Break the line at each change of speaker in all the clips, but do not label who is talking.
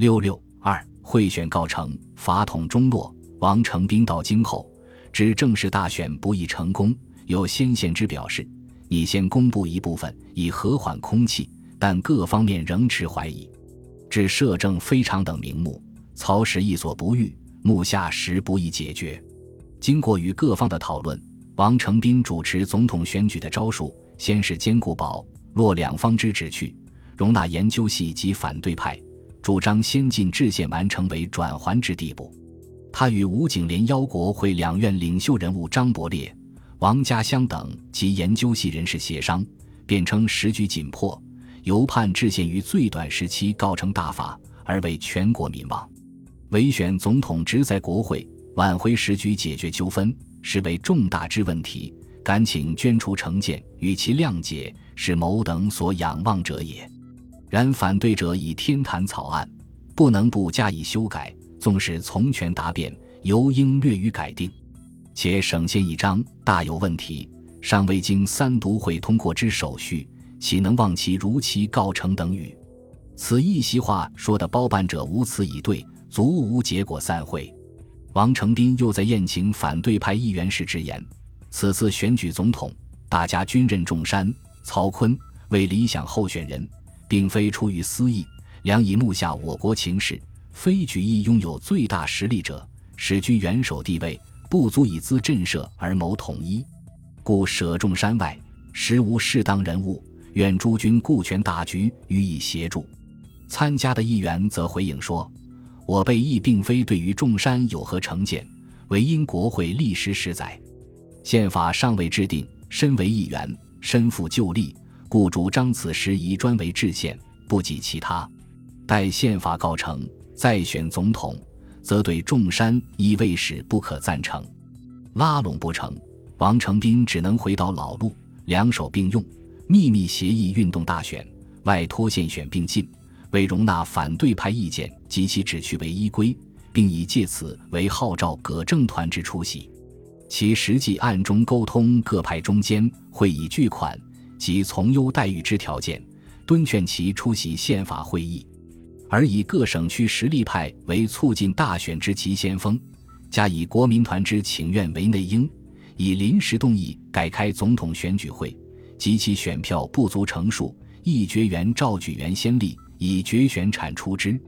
六六二会选告成，法统中落。王承斌到京后，知正式大选不易成功，有先贤之表示：你先公布一部分，以和缓空气。但各方面仍持怀疑。至摄政非常等名目，曹时亦所不欲，目下实不易解决。经过与各方的讨论，王承斌主持总统选举的招数，先是兼顾保落两方之旨趣，容纳研究系及反对派，主张先进制宪完成为转圜之地步。他与吴景莲邀国会两院领袖人物张伯烈、王家湘等及研究系人士协商，辩称时局紧迫，犹盼制宪于最短时期告成大法，而为全国民望。委选总统职在国会，挽回时局，解决纠纷，实为重大之问题。敢请捐出成见，与其谅解，是某等所仰望者也。然反对者以天坛草案，不能不加以修改。纵使从权答辩，尤应略予改定，且省先一章大有问题，尚未经三读会通过之手续，岂能望其如期告成等语？此一席话说的包办者无词以对，足无结果散会。王承斌又在宴请反对派议员时直言：此次选举总统，大家均认仲山、曹锟为理想候选人，并非出于私意，良以目下我国情势。非举义拥有最大实力者，使居元首地位，不足以资震慑而谋统一，故舍众山外，实无适当人物。愿诸君顾全大局，予以协助。参加的议员则回应说：“我辈亦并非对于众山有何成见，唯因国会历时十载，宪法尚未制定，身为议员，身负旧例，故主张此时宜专为制宪，不及其他。待宪法告成。”再选总统，则对众山亦未使不可赞成。拉拢不成，王承斌只能回到老路，两手并用，秘密协议运动大选，外托县选并进，为容纳反对派意见及其旨趣为依归，并以借此为号召葛政团之出席。其实际暗中沟通各派中间，会以巨款及从优待遇之条件，敦劝其出席宪法会议。而以各省区实力派为促进大选之急先锋，加以国民团之请愿为内应，以临时动议改开总统选举会，及其选票不足成数，议决员召举元先例，以决选产出之。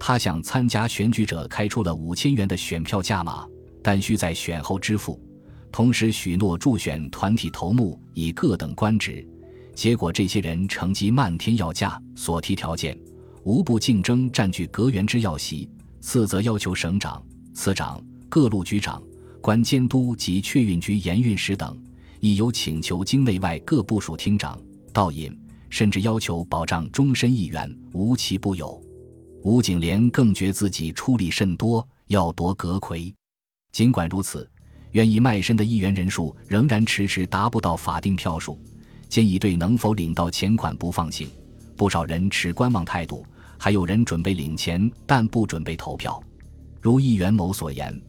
他向参加选举者开出了五千元的选票价码，但需在选后支付，同时许诺助选团体头目以各等官职。结果这些人乘机漫天要价，所提条件。无不竞争占据阁员之要席，次则要求省长、次长、各路局长、官监督及确运局盐运使等，亦有请求京内外各部署厅长、道引，甚至要求保障终身议员，无奇不有。吴景莲更觉自己出力甚多，要夺阁魁。尽管如此，愿意卖身的议员人数仍然迟迟达不到法定票数，建议对能否领到钱款不放心。不少人持观望态度，还有人准备领钱，但不准备投票。如议员某所言：“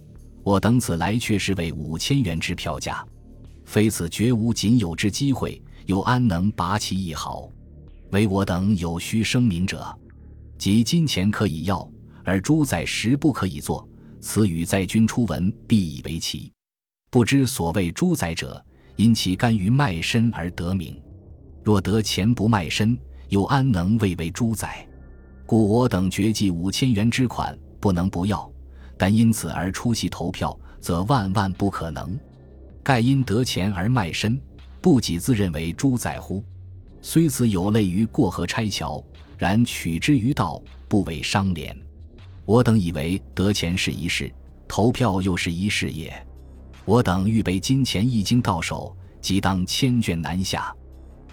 我等此来却是为五千元之票价，非此绝无仅有之机会，又安能拔其一毫？唯我等有需声明者，即金钱可以要，而猪仔实不可以做。此语在君初闻，必以为奇。不知所谓猪仔者，因其甘于卖身而得名。若得钱不卖身。”又安能谓为猪仔？故我等决计五千元之款不能不要，但因此而出席投票，则万万不可能。盖因得钱而卖身，不己自认为猪仔乎？虽此有类于过河拆桥，然取之于道，不为伤廉。我等以为得钱是一事，投票又是一事也。我等预备金钱一经到手，即当千卷南下。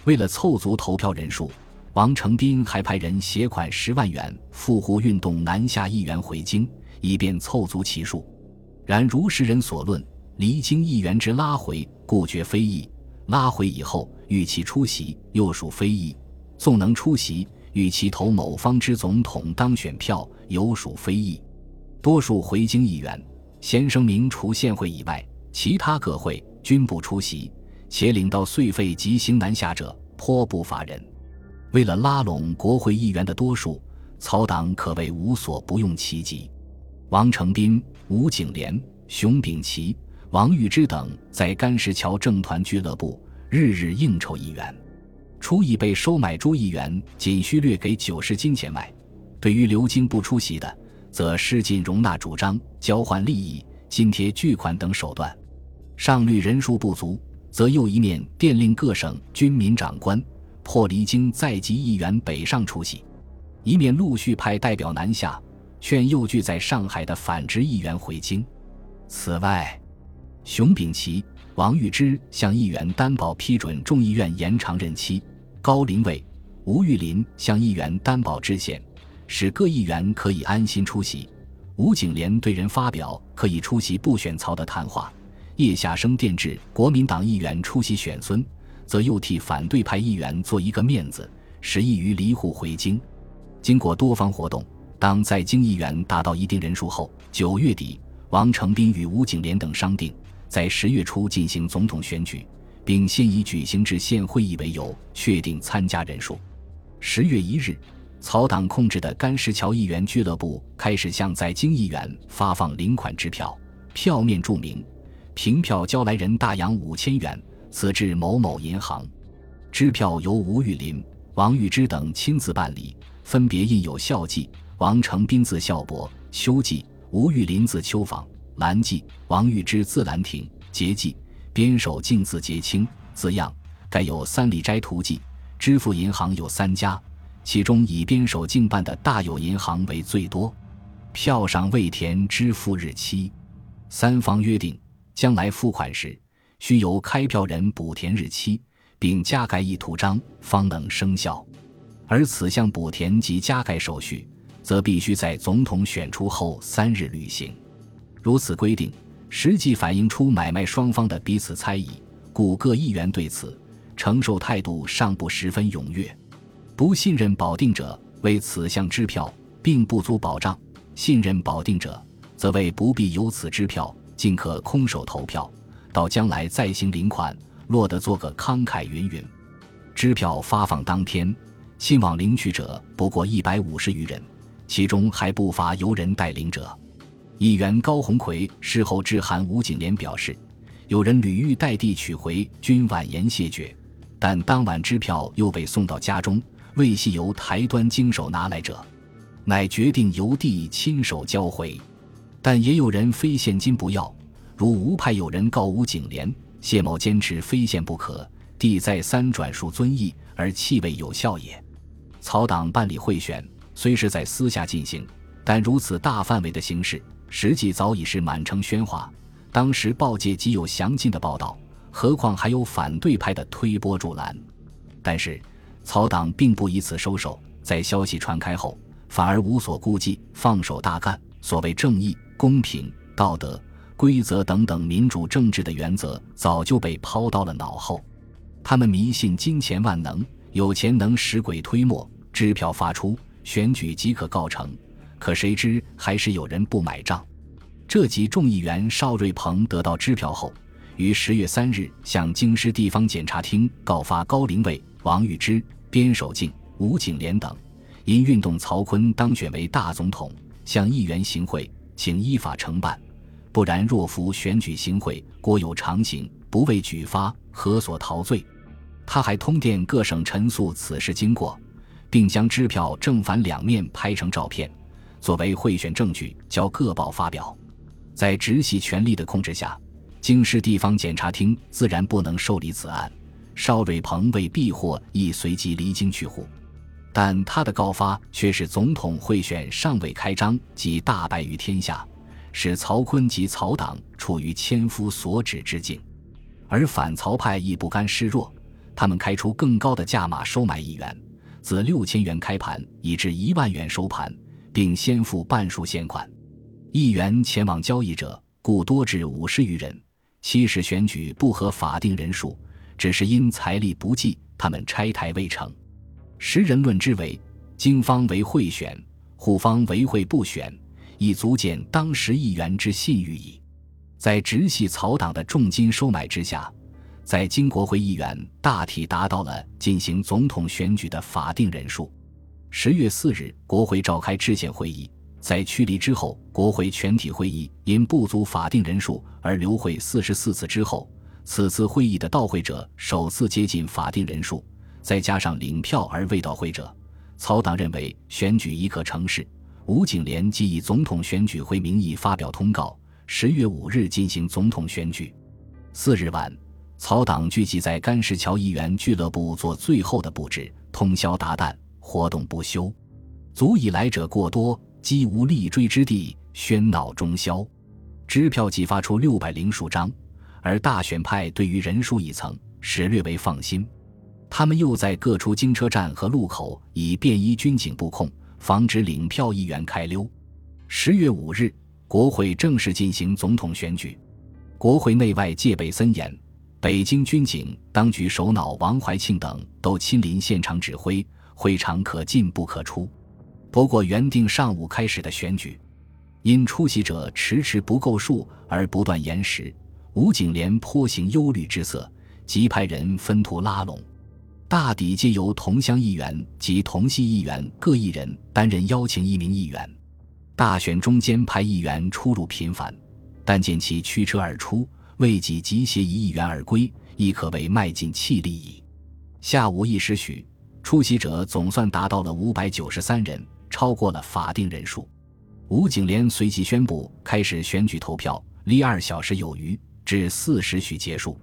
为了凑足投票人数。王承斌还派人携款十万元赴沪运动南下议员回京，以便凑足其数。然如时人所论，离京议员之拉回，故觉非议；拉回以后，与其出席，又属非议。纵能出席，与其投某方之总统当选票，尤属非议。多数回京议员先声明，除县会以外，其他各会均不出席，且领到岁费及行南下者颇不乏人。为了拉拢国会议员的多数，曹党可谓无所不用其极。王承斌、吴景莲、熊秉琦、王玉芝等在干石桥政团俱乐部日日应酬议员，除已被收买诸议员仅需略给九十金钱外，对于流经不出席的，则施尽容纳主张、交换利益、津贴巨款等手段。上率人数不足，则又一面电令各省军民长官破离京在籍议员北上出席，一面陆续派代表南下。劝又聚在上海的反直议员回京。此外，熊秉琦、王玉芝向议员担保批准众议院延长任期；高林卫、吴玉林向议员担保制宪，使各议员可以安心出席。吴景莲对人发表可以出席不选曹的谈话。叶夏生电致国民党议员出席选孙，则又替反对派议员做一个面子，使议于离沪回京。经过多方活动。当在京议员达到一定人数后，九月底，王承斌与吴景莲等商定，在十月初进行总统选举，并先以举行制宪会议为由确定参加人数。十月一日，曹党控制的干石桥议员俱乐部开始向在京议员发放领款支票，票面注明凭票交来人大洋五千元，此至某某银行。支票由吴玉林、王玉芝等亲自办理，分别印有校记。王承斌字孝伯，秋记；吴玉林字秋坊，兰记；王玉芝字兰亭，节记；边守敬字节清，字样。盖有三里斋图记。支付银行有三家，其中以边守敬办的大有银行为最多。票上未填支付日期。三方约定，将来付款时，需由开票人补填日期，并加盖一图章，方能生效。而此项补填及加盖手续。则必须在总统选出后三日履行。如此规定，实际反映出买卖双方的彼此猜疑，故各议员对此承受态度尚不十分踊跃。不信任保定者为此项支票并不足保障；信任保定者，则为不必有此支票，尽可空手投票，到将来再行领款，落得做个慷慨云云。支票发放当天，信往领取者不过一百五十余人。其中还不乏由人带领者。议员高鸿逵事后致函吴景莲表示，有人屡欲代地取回，均婉言谢绝。但当晚支票又被送到家中，未系由台端经手拿来者，乃决定由地亲手交回。但也有人非现金不要，如吴派有人告吴景莲，谢某坚持非现不可，地再三转述遵义，而气味有效也。曹党办理贿选。虽是在私下进行，但如此大范围的形式，实际早已是满城喧哗。当时报界极有详尽的报道，何况还有反对派的推波助澜。但是，曹党并不以此收手，在消息传开后，反而无所顾忌，放手大干。所谓正义、公平、道德、规则等等民主政治的原则，早就被抛到了脑后。他们迷信金钱万能，有钱能使鬼推磨，支票发出。选举即可告成，可谁知还是有人不买账。这集众议员邵瑞鹏得到支票后，于十月三日向京师地方检察厅告发高林卫、王玉芝、边守敬、吴景莲等，因运动曹锟当选为大总统，向议员行贿，请依法承办。不然，若服选举行贿，国有常刑，不为举发，何所逃罪？他还通电各省陈述此事经过。并将支票正反两面拍成照片，作为贿选证据，交各报发表。在直系权力的控制下，京师地方检察厅自然不能受理此案。邵瑞鹏为避祸，亦随即离京去沪。但他的告发却是总统贿选尚未开张即大败于天下，使曹锟及曹党处于千夫所指之境。而反曹派亦不甘示弱，他们开出更高的价码收买议员。自六千元开盘，以至一万元收盘，并先付半数现款。议员前往交易者，故多至五十余人。七时选举不合法定人数，只是因财力不济，他们拆台未成。时人论之为：经方为贿选，护方为贿不选，以足见当时议员之信誉矣。在直系曹党的重金收买之下。在京国会议员大体达到了进行总统选举的法定人数。十月四日，国会召开制宪会议。在驱离之后，国会全体会议因不足法定人数而留会四十四次之后，此次会议的到会者首次接近法定人数，再加上领票而未到会者，曹党认为选举已可成事。吴景莲即以总统选举会名义发表通告，十月五日进行总统选举。四日晚，曹党聚集在甘石桥议员俱乐部做最后的布置，通宵达旦，活动不休，足以来者过多。几无立锥之地，喧闹中宵。支票即发出六百零数张，而大选派对于人数一层始略为放心。他们又在各处经车站和路口以便衣军警布控，防止领票议员开溜。十月五日，国会正式进行总统选举。国会内外戒备森严，北京军警当局首脑王怀庆等都亲临现场指挥，会场可进不可出。不过，原定上午开始的选举，因出席者迟迟不够数而不断延时。吴景莲颇行忧虑之色，即派人分途拉拢，大抵皆由同乡议员及同系议员各一人担任邀请一名议员。大选中间派议员出入频繁，但见其驱车而出，未及集协一议员而归，亦可谓迈进气力矣。下午一时许，出席者总算达到了五百九十三人。超过了法定人数，吴景莲随即宣布开始选举投票，离二小时有余，至四时许结束。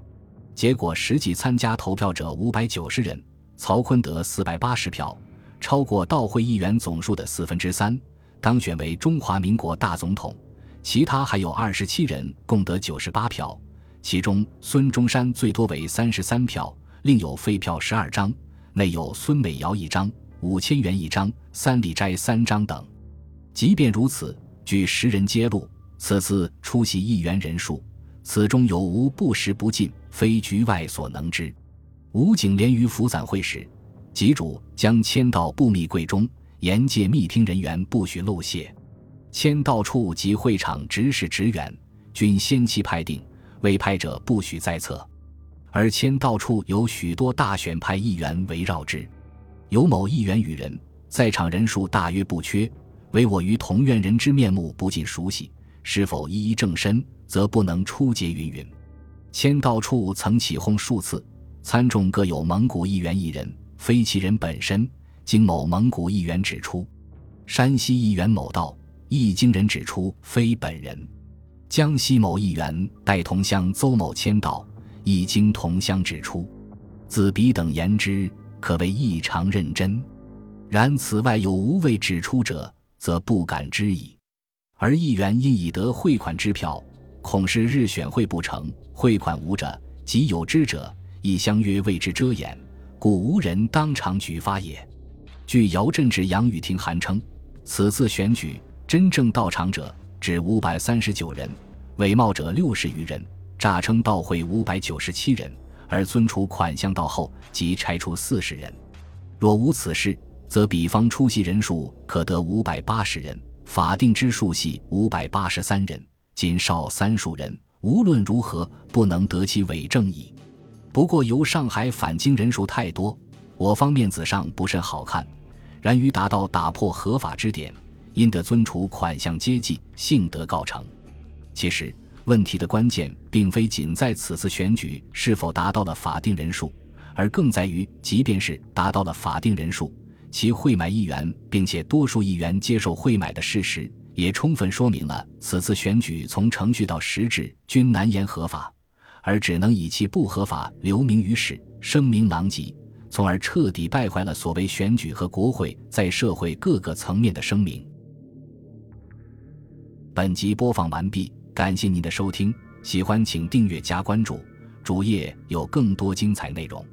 结果实际参加投票者五百九十人，曹锟得四百八十票，超过到会议员总数的四分之三，当选为中华民国大总统。其他还有二十七人共得九十八票，其中孙中山最多为三十三票，另有废票十二张，内有孙美瑶一张。五千元一张，三里斋三张等。即便如此，据十人揭露，此次出席议员人数，此中有无不实不尽，非局外所能知。吴景莲于府散会时，集主将签到布密柜中，严戒密听人员不许漏泄。签到处及会场执事职员均先期派定，未派者不许在册。而签到处有许多大选派议员围绕之。有某议员与人在场人数大约不缺，唯我于同院人之面目不尽熟悉，是否一一正身，则不能出结云云。签到处曾起哄数次，参众各有蒙古议员一人，非其人本身。经某蒙古议员指出，山西议员某道亦经人指出非本人。江西某议员代同乡邹某签到，亦经同乡指出，自彼等言之。可谓异常认真，然此外有无未指出者，则不敢知矣。而议员因已得汇款支票，恐是日选会不成，汇款无者，即有知者，亦相约为之遮掩，故无人当场举发也。据姚振之、杨雨婷函称，此次选举真正到场者只五百三十九人，伪冒者六十余人，诈称到会五百九十七人。而尊除款项到后，即拆除四十人。若无此事，则比方出席人数可得五百八十人，法定之数系五百八十三人，仅少三数人，无论如何不能得其伪正矣。不过由上海返京人数太多，我方面子上不甚好看。然于达到打破合法之点，因得尊处款项接济，幸得告成。其实。问题的关键并非仅在此次选举是否达到了法定人数，而更在于，即便是达到了法定人数，其贿买议员并且多数议员接受贿买的事实，也充分说明了此次选举从程序到实质均难言合法，而只能以其不合法留名于史，声名狼藉，从而彻底败坏了所谓选举和国会在社会各个层面的声名。本集播放完毕。感谢您的收听，喜欢请订阅加关注，主页有更多精彩内容。